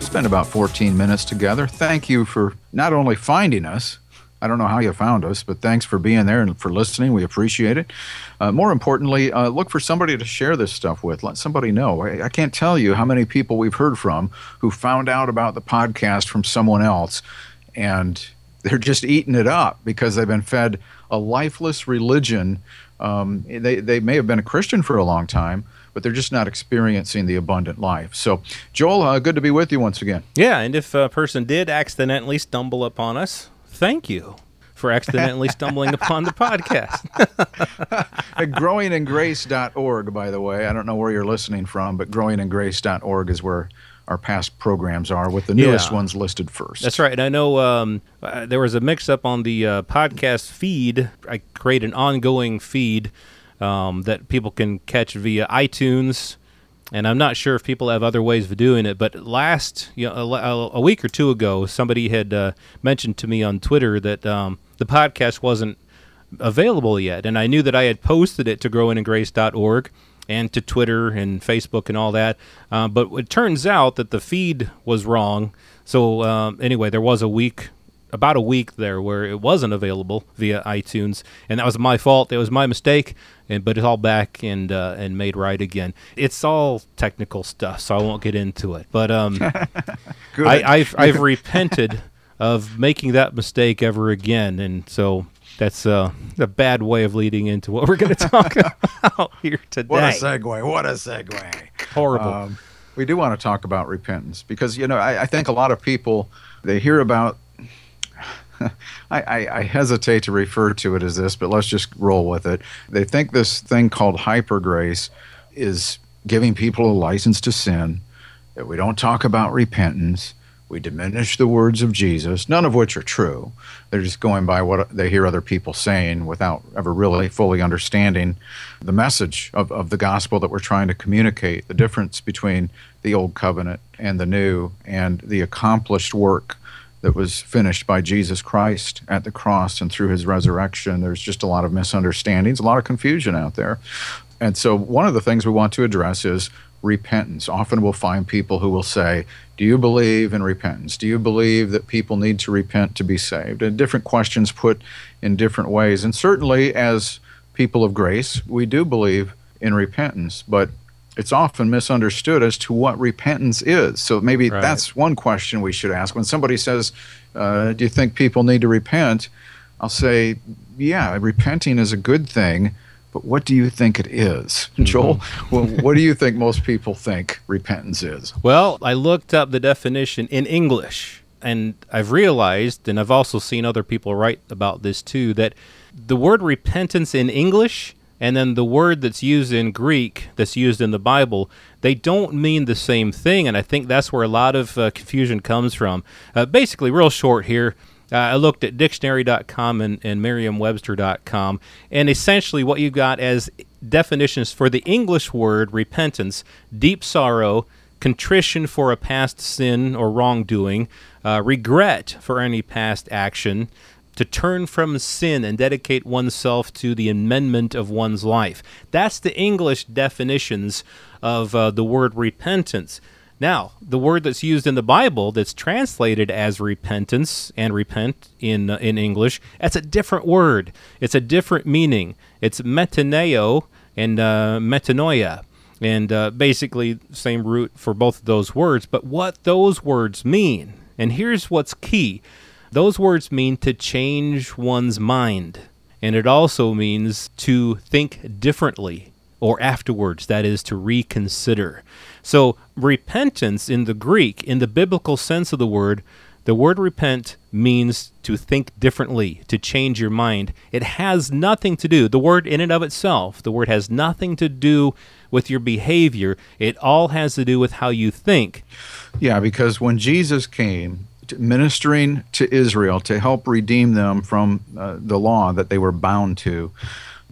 Spend about 14 minutes together. Thank you for not only finding us, I don't know how you found us, but thanks for being there and for listening. We appreciate it. Uh, more importantly, uh, look for somebody to share this stuff with. Let somebody know. I, I, can't tell you how many people we've heard from who found out about the podcast from someone else and they're just eating it up because they've been fed a lifeless religion um, they, they may have been a Christian for a long time, but they're just not experiencing the abundant life. So, Joel, uh, good to be with you once again. Yeah, and if a person did accidentally stumble upon us, thank you for accidentally stumbling upon the podcast. At growingingrace.org, by the way. I don't know where you're listening from, but growingingrace.org is where our past programs are, with the newest yeah. ones listed first. That's right. And I know um, uh, there was a mix up on the uh, podcast feed. I create an ongoing feed um, that people can catch via iTunes. And I'm not sure if people have other ways of doing it, but last, you know, a, a week or two ago, somebody had uh, mentioned to me on Twitter that um, the podcast wasn't available yet, and I knew that I had posted it to growingingrace.org and to Twitter and Facebook and all that. Uh, but it turns out that the feed was wrong. So um, anyway, there was a week, about a week there, where it wasn't available via iTunes, and that was my fault. It was my mistake. And, but it's all back and uh, and made right again. It's all technical stuff, so I won't get into it. But um, I, have I've repented of making that mistake ever again, and so that's uh, a bad way of leading into what we're going to talk about here today. What a segue! What a segue! Horrible. Um, we do want to talk about repentance because you know I, I think a lot of people they hear about. I, I, I, hesitate to refer to it as this, but let's just roll with it. They think this thing called hyper grace is giving people a license to sin, that we don't talk about repentance, we diminish the words of Jesus, none of which are true. They're just going by what they hear other people saying without ever really fully understanding the message of, of the gospel that we're trying to communicate, the difference between the old covenant and the new, and the accomplished work that was finished by Jesus Christ at the cross and through his resurrection. There's just a lot of misunderstandings, a lot of confusion out there. And so, one of the things we want to address is repentance. Often we'll find people who will say, Do you believe in repentance? Do you believe that people need to repent to be saved? And different questions put in different ways. And certainly, as people of grace, we do believe in repentance, but it's often misunderstood as to what repentance is. So maybe right. that's one question we should ask. When somebody says, uh, Do you think people need to repent? I'll say, Yeah, repenting is a good thing but what do you think it is, mm-hmm. Joel? well, what do you think most people think repentance is? Well, I looked up the definition in English, and I've realized, and I've also seen other people write about this too, that the word repentance in English and then the word that's used in Greek, that's used in the Bible, they don't mean the same thing. And I think that's where a lot of uh, confusion comes from. Uh, basically, real short here, uh, I looked at dictionary.com and, and merriam-webster.com, and essentially what you got as definitions for the English word repentance, deep sorrow, contrition for a past sin or wrongdoing, uh, regret for any past action, to turn from sin and dedicate oneself to the amendment of one's life. That's the English definitions of uh, the word repentance. Now, the word that's used in the Bible that's translated as repentance and repent in uh, in English, that's a different word. It's a different meaning. It's metanoeo and uh, metanoia. And uh, basically, same root for both of those words. But what those words mean, and here's what's key those words mean to change one's mind. And it also means to think differently or afterwards, that is, to reconsider. So, repentance in the Greek, in the biblical sense of the word, the word repent means to think differently, to change your mind. It has nothing to do, the word in and of itself, the word has nothing to do with your behavior. It all has to do with how you think. Yeah, because when Jesus came ministering to Israel to help redeem them from uh, the law that they were bound to.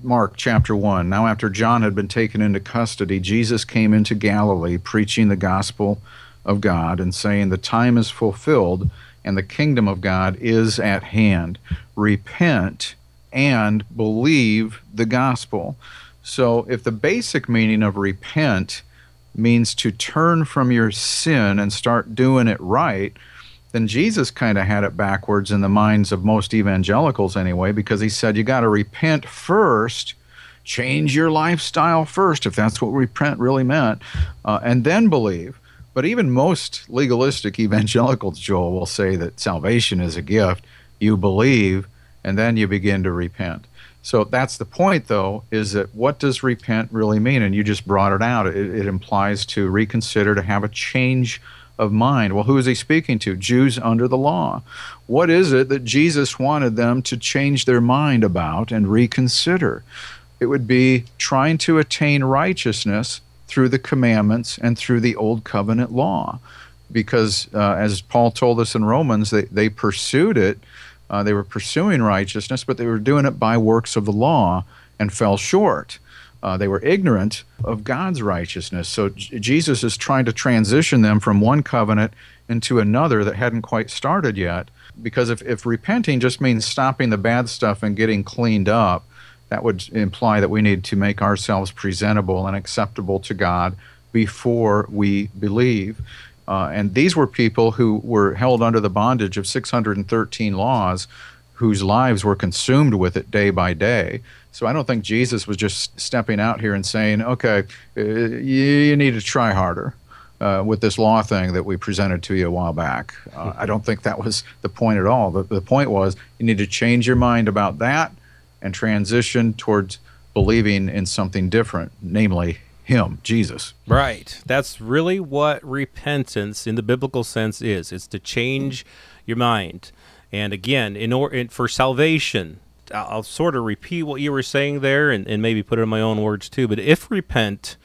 Mark chapter 1. Now, after John had been taken into custody, Jesus came into Galilee preaching the gospel of God and saying, The time is fulfilled and the kingdom of God is at hand. Repent and believe the gospel. So, if the basic meaning of repent means to turn from your sin and start doing it right, then Jesus kind of had it backwards in the minds of most evangelicals anyway, because he said you got to repent first, change your lifestyle first, if that's what repent really meant, uh, and then believe. But even most legalistic evangelicals, Joel, will say that salvation is a gift. You believe, and then you begin to repent. So that's the point, though, is that what does repent really mean? And you just brought it out. It, it implies to reconsider, to have a change of mind. Well, who is he speaking to? Jews under the law. What is it that Jesus wanted them to change their mind about and reconsider? It would be trying to attain righteousness through the commandments and through the old covenant law. Because uh, as Paul told us in Romans, they, they pursued it. Uh, they were pursuing righteousness, but they were doing it by works of the law and fell short. Uh, they were ignorant of God's righteousness. So J- Jesus is trying to transition them from one covenant into another that hadn't quite started yet. Because if, if repenting just means stopping the bad stuff and getting cleaned up, that would imply that we need to make ourselves presentable and acceptable to God before we believe. Uh, and these were people who were held under the bondage of 613 laws whose lives were consumed with it day by day. So I don't think Jesus was just stepping out here and saying, okay, uh, you need to try harder. Uh, with this law thing that we presented to you a while back. Uh, I don't think that was the point at all. The, the point was you need to change your mind about that and transition towards believing in something different, namely Him, Jesus. Right. That's really what repentance in the biblical sense is. It's to change your mind. And again, in or for salvation, I'll, sort of repeat what you were saying there, and, and maybe put it in my own words too. But if repent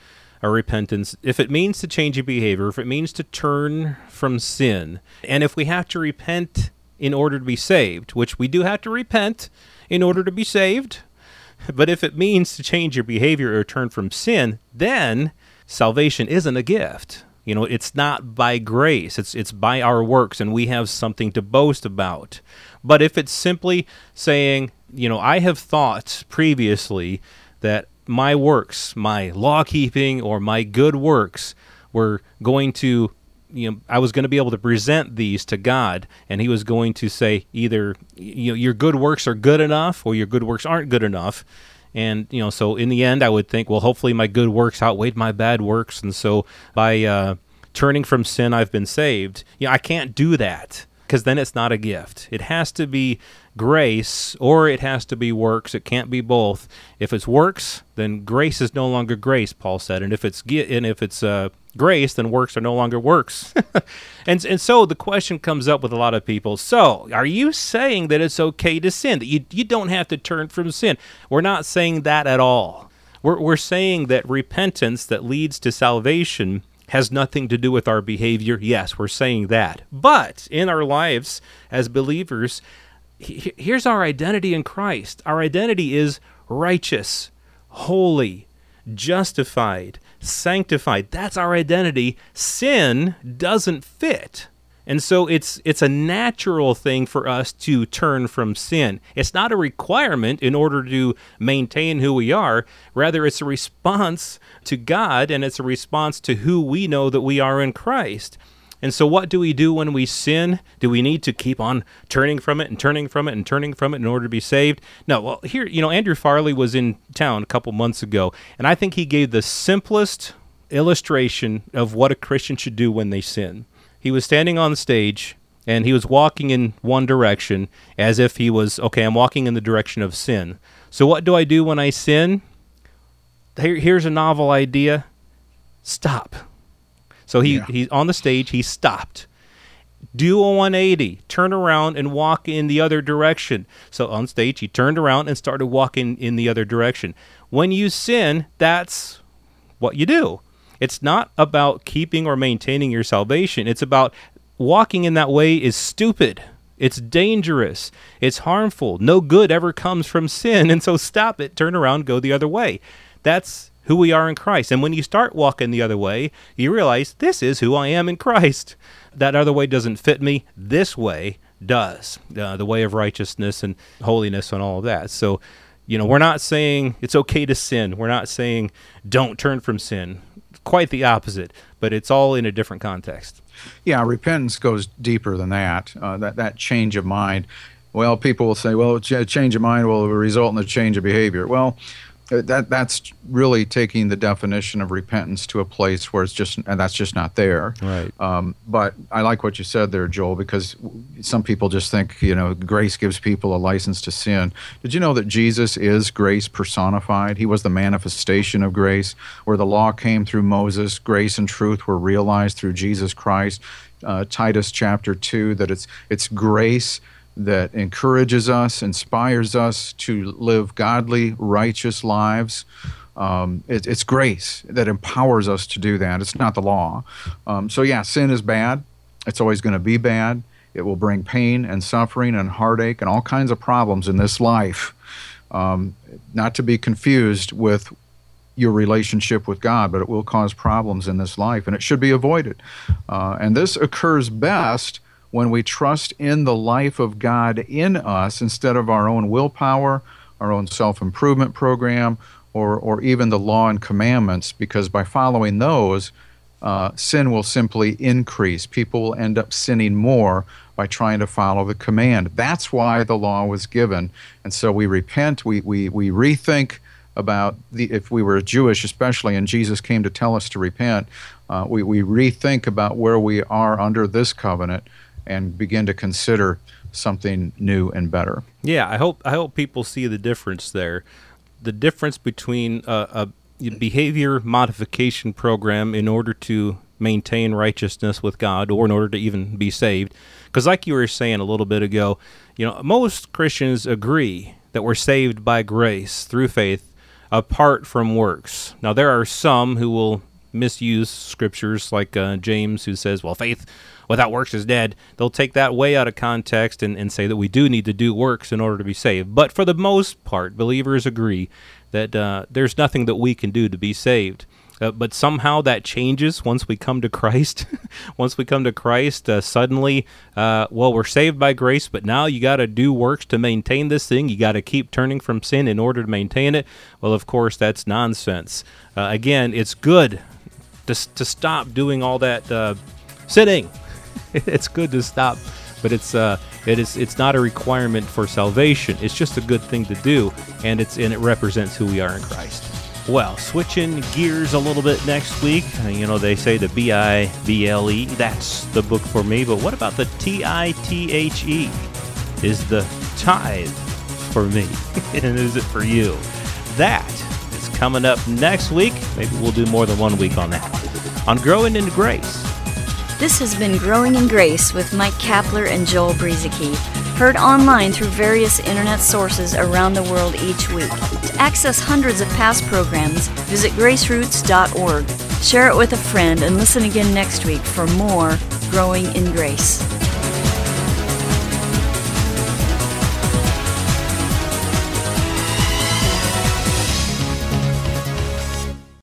or repentance, if it means to change your behavior, if it means to turn from sin, and if we have to repent in order to be saved, which we do have to repent in order to be saved, but if it means to change your behavior or turn from sin, then salvation isn't a gift. You know, it's not by grace, it's it's by our works and we have something to boast about. But if it's simply saying, you know, I have thought previously that my works, my law keeping or my good works were going to you know I was going to be able to present these to God and he was going to say either you know your good works are good enough or your good works aren't good enough and you know so in the end I would think well hopefully my good works outweighed my bad works. And so by uh, turning from sin I've been saved. You know I can't do that because then it's not a gift it has to be grace or it has to be works. It can't be both. If it's works, then grace is no longer grace, Paul said, and if it's and if it's uh, grace, then works are no longer works. and and so the question comes up with a lot of people. So, are you saying that it's okay to sin? That you you don't have to turn from sin? We're not saying that at all. We're we're saying that repentance that leads to salvation has nothing to do with our behavior. Yes, we're saying that. But in our lives as believers, here's our identity in Christ. Our identity is righteous, holy, justified, sanctified. That's our identity. Sin doesn't fit. And so it's it's a natural thing for us to turn from sin. It's not a requirement in order to maintain who we are. Rather, it's a response to God and it's a response to who we know that we are in Christ. And so, what do we do when we sin? Do we need to keep on turning from it and turning from it and turning from it in order to be saved? No. Well, here, you know, Andrew Farley was in town a couple months ago, and I think he gave the simplest illustration of what a Christian should do when they sin. He was standing on stage and he was walking in one direction as if he was, okay, I'm walking in the direction of sin. So, what do I do when I sin? Here, here's a novel idea stop so he yeah. he's on the stage. He stopped. Do a 180, turn around and walk in the other direction. So on stage, he turned around and started walking in the other direction. When you sin, that's what you do. It's not about keeping or maintaining your salvation. It's about walking in that way is stupid. It's dangerous. It's harmful. No good ever comes from sin. And so stop it, turn around, go the other way. That's who we are in Christ. And when you start walking the other way, you realize this is who I am in Christ. That other way doesn't fit me. This way does. Uh, the way of righteousness and holiness and all of that. So, you know, we're not saying it's okay to sin. We're not saying don't turn from sin. Quite the opposite, but it's all in a different context. Yeah, repentance goes deeper than that. Uh, that that change of mind. Well, people will say, well, change of mind will result in a change of behavior. Well, that that's really taking the definition of repentance to a place where it's just and that's just not there. Right. Um, but I like what you said there, Joel, because some people just think you know grace gives people a license to sin. Did you know that Jesus is grace personified? He was the manifestation of grace, where the law came through Moses. Grace and truth were realized through Jesus Christ. Uh, Titus chapter two that it's it's grace that encourages us, inspires us to live godly, righteous lives. Um, it, it's grace that empowers us to do that. It's not the law. Um, so, yeah, sin is bad. It's always going to be bad. It will bring pain and suffering and heartache and all kinds of problems in this life. Um, not to be confused with your relationship with God, but it will cause problems in this life and it should be avoided. Uh, and this occurs best when we trust in the life of God in us instead of our own willpower, our own self improvement program, or, or even the law and commandments, because by following those, uh, sin will simply increase. People will end up sinning more by trying to follow the command. That's why the law was given. And so we repent, we, we, we rethink about the, if we were Jewish, especially, and Jesus came to tell us to repent, uh, we, we rethink about where we are under this covenant and begin to consider something new and better. Yeah, I hope I hope people see the difference there. The difference between a, a behavior modification program in order to maintain righteousness with God or in order to even be saved. Because, like you were saying a little bit ago, you know, most Christians agree that we're saved by grace through faith apart from works. Now, there are some who will misuse scriptures like uh, James, who says, well, faith without works is dead. They'll take that way out of context and, and say that we do need to do works in order to be saved. But for the most part, believers agree that uh, there's nothing that we can do to be saved. Uh, but somehow that changes once we come to Christ. once we come to Christ, uh, suddenly, uh, well, we're saved by grace, but now you got to do works to maintain this thing. You got to keep turning from sin in order to maintain it. Well, of course, that's nonsense. Uh, again, it's good to, to stop doing all that uh, sitting. it's good to stop, but it's uh, it is it's not a requirement for salvation. It's just a good thing to do, and it's and it represents who we are in Christ. Well, switching gears a little bit next week. You know, they say the B I B L E. That's the book for me. But what about the T I T H E? Is the tithe for me, and is it for you? That coming up next week. Maybe we'll do more than one week on that. On growing into grace. This has been Growing in Grace with Mike Kapler and Joel Brueseke, heard online through various internet sources around the world each week. To access hundreds of past programs, visit graceroots.org. Share it with a friend and listen again next week for more Growing in Grace.